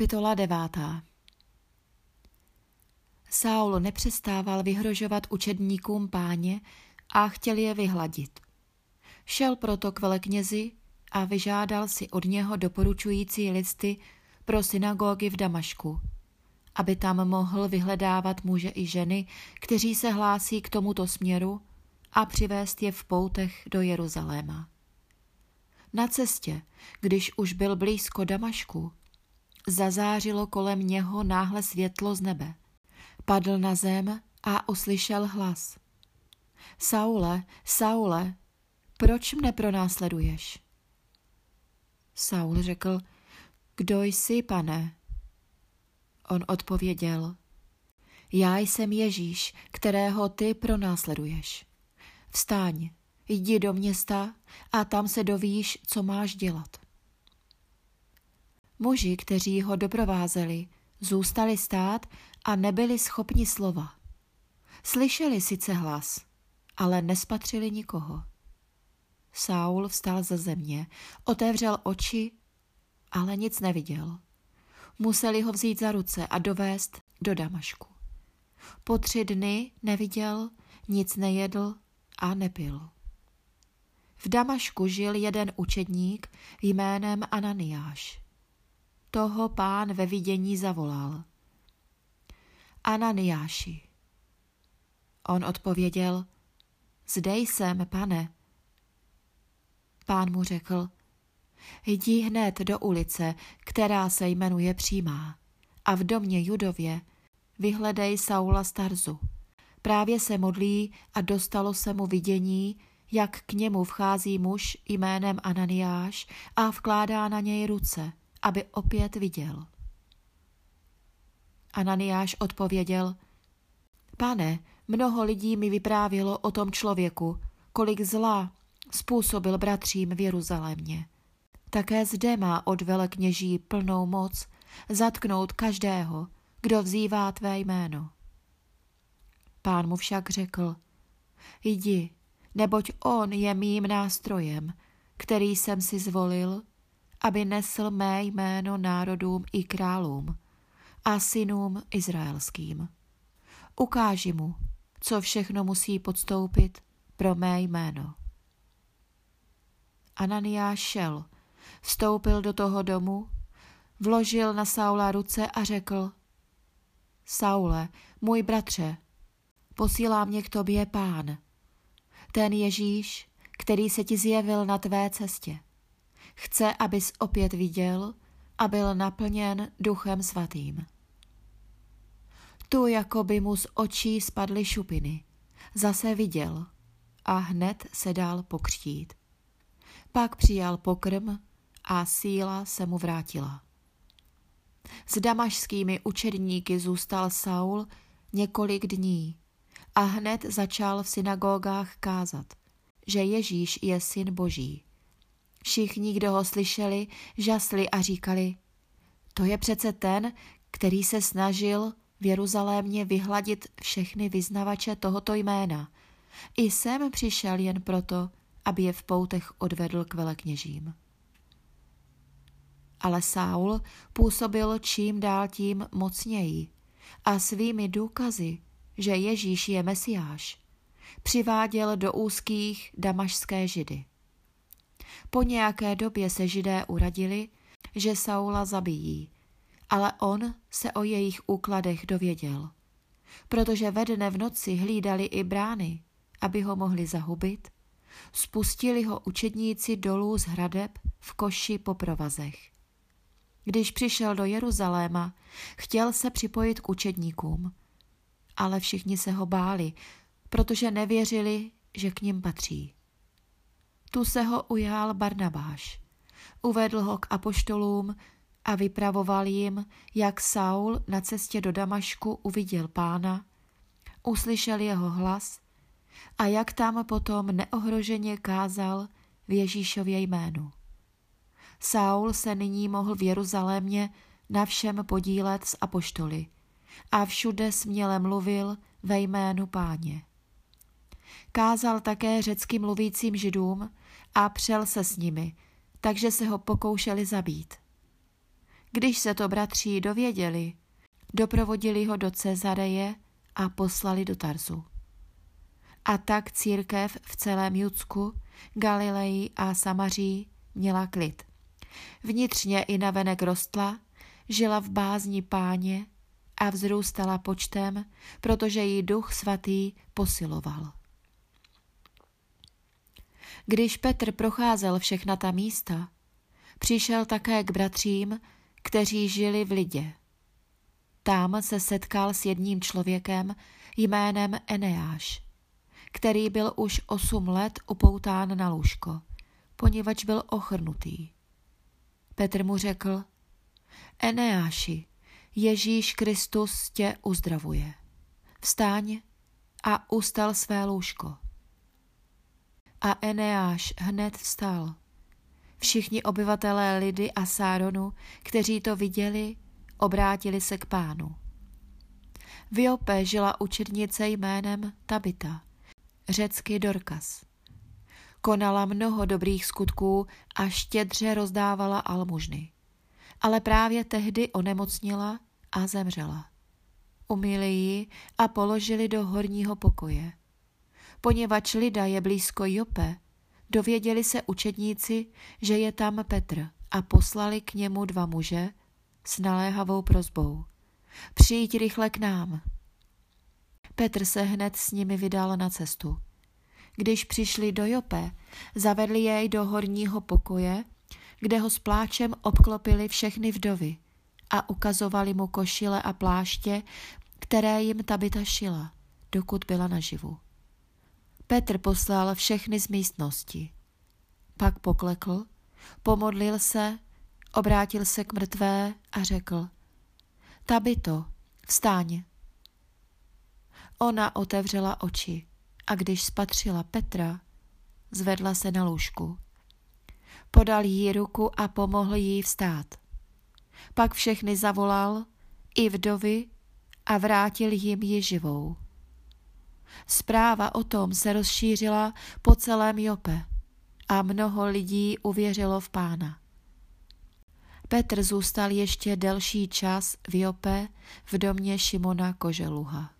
Kapitola devátá Saul nepřestával vyhrožovat učedníkům páně a chtěl je vyhladit. Šel proto k veleknězi a vyžádal si od něho doporučující listy pro synagogy v Damašku, aby tam mohl vyhledávat muže i ženy, kteří se hlásí k tomuto směru a přivést je v poutech do Jeruzaléma. Na cestě, když už byl blízko Damašku, zazářilo kolem něho náhle světlo z nebe. Padl na zem a uslyšel hlas. Saule, Saule, proč mne pronásleduješ? Saul řekl, kdo jsi, pane? On odpověděl, já jsem Ježíš, kterého ty pronásleduješ. Vstáň, jdi do města a tam se dovíš, co máš dělat. Muži, kteří ho doprovázeli, zůstali stát a nebyli schopni slova. Slyšeli sice hlas, ale nespatřili nikoho. Saul vstal ze země, otevřel oči, ale nic neviděl. Museli ho vzít za ruce a dovést do Damašku. Po tři dny neviděl, nic nejedl a nepil. V Damašku žil jeden učedník jménem Ananiáš. Toho pán ve vidění zavolal. Ananiáši. On odpověděl, zde jsem, pane. Pán mu řekl, jdi hned do ulice, která se jmenuje Přímá, a v domě Judově vyhledej Saula Starzu. Právě se modlí a dostalo se mu vidění, jak k němu vchází muž jménem Ananiáš a vkládá na něj ruce, aby opět viděl. Ananiáš odpověděl, pane, mnoho lidí mi vyprávělo o tom člověku, kolik zla způsobil bratřím v Jeruzalémě. Také zde má od velekněží plnou moc zatknout každého, kdo vzývá tvé jméno. Pán mu však řekl, jdi, neboť on je mým nástrojem, který jsem si zvolil, aby nesl mé jméno národům i králům a synům izraelským. Ukáži mu, co všechno musí podstoupit pro mé jméno. Ananiáš šel, vstoupil do toho domu, vložil na Saula ruce a řekl, Saule, můj bratře, posílá mě k tobě pán, ten Ježíš, který se ti zjevil na tvé cestě. Chce, abys opět viděl a byl naplněn duchem svatým. Tu jako by mu z očí spadly šupiny. Zase viděl a hned se dal pokřtít. Pak přijal pokrm a síla se mu vrátila. S damašskými učedníky zůstal Saul několik dní a hned začal v synagogách kázat, že Ježíš je syn boží. Všichni, kdo ho slyšeli, žasli a říkali, to je přece ten, který se snažil v Jeruzalémě vyhladit všechny vyznavače tohoto jména. I sem přišel jen proto, aby je v poutech odvedl k velekněžím. Ale Saul působil čím dál tím mocněji a svými důkazy, že Ježíš je Mesiáš, přiváděl do úzkých damašské židy. Po nějaké době se židé uradili, že Saula zabijí, ale on se o jejich úkladech dověděl. Protože ve dne v noci hlídali i brány, aby ho mohli zahubit, spustili ho učedníci dolů z hradeb v koši po provazech. Když přišel do Jeruzaléma, chtěl se připojit k učedníkům, ale všichni se ho báli, protože nevěřili, že k ním patří. Tu se ho ujal Barnabáš. Uvedl ho k apoštolům a vypravoval jim, jak Saul na cestě do Damašku uviděl pána, uslyšel jeho hlas a jak tam potom neohroženě kázal v Ježíšově jménu. Saul se nyní mohl v Jeruzalémě na všem podílet s apoštoly a všude směle mluvil ve jménu páně. Kázal také řecky mluvícím židům a přel se s nimi, takže se ho pokoušeli zabít. Když se to bratří dověděli, doprovodili ho do Cezareje a poslali do Tarzu. A tak církev v celém Judsku, Galileji a Samaří měla klid. Vnitřně i navenek rostla, žila v bázni páně a vzrůstala počtem, protože jí duch svatý posiloval. Když Petr procházel všechna ta místa, přišel také k bratřím, kteří žili v Lidě. Tam se setkal s jedním člověkem jménem Eneáš, který byl už osm let upoután na lůžko, poněvadž byl ochrnutý. Petr mu řekl, Eneáši, Ježíš Kristus tě uzdravuje. Vstáň a ustal své lůžko. A Eneáš hned vstal. Všichni obyvatelé Lidy a Sáronu, kteří to viděli, obrátili se k pánu. V Jope žila učednice jménem Tabita, řecky Dorkas. Konala mnoho dobrých skutků a štědře rozdávala almužny. Ale právě tehdy onemocnila a zemřela. Umyli ji a položili do horního pokoje. Poněvadž Lida je blízko Jope, dověděli se učedníci, že je tam Petr a poslali k němu dva muže s naléhavou prozbou. Přijď rychle k nám. Petr se hned s nimi vydal na cestu. Když přišli do Jope, zavedli jej do horního pokoje, kde ho s pláčem obklopili všechny vdovy a ukazovali mu košile a pláště, které jim Tabita šila, dokud byla naživu. Petr poslal všechny z místnosti. Pak poklekl, pomodlil se, obrátil se k mrtvé a řekl Tabito, vstáň. Ona otevřela oči a když spatřila Petra, zvedla se na lůžku. Podal jí ruku a pomohl jí vstát. Pak všechny zavolal, i vdovy, a vrátil jim ji živou. Zpráva o tom se rozšířila po celém Jope a mnoho lidí uvěřilo v pána. Petr zůstal ještě delší čas v Jope v domě Šimona Koželuha.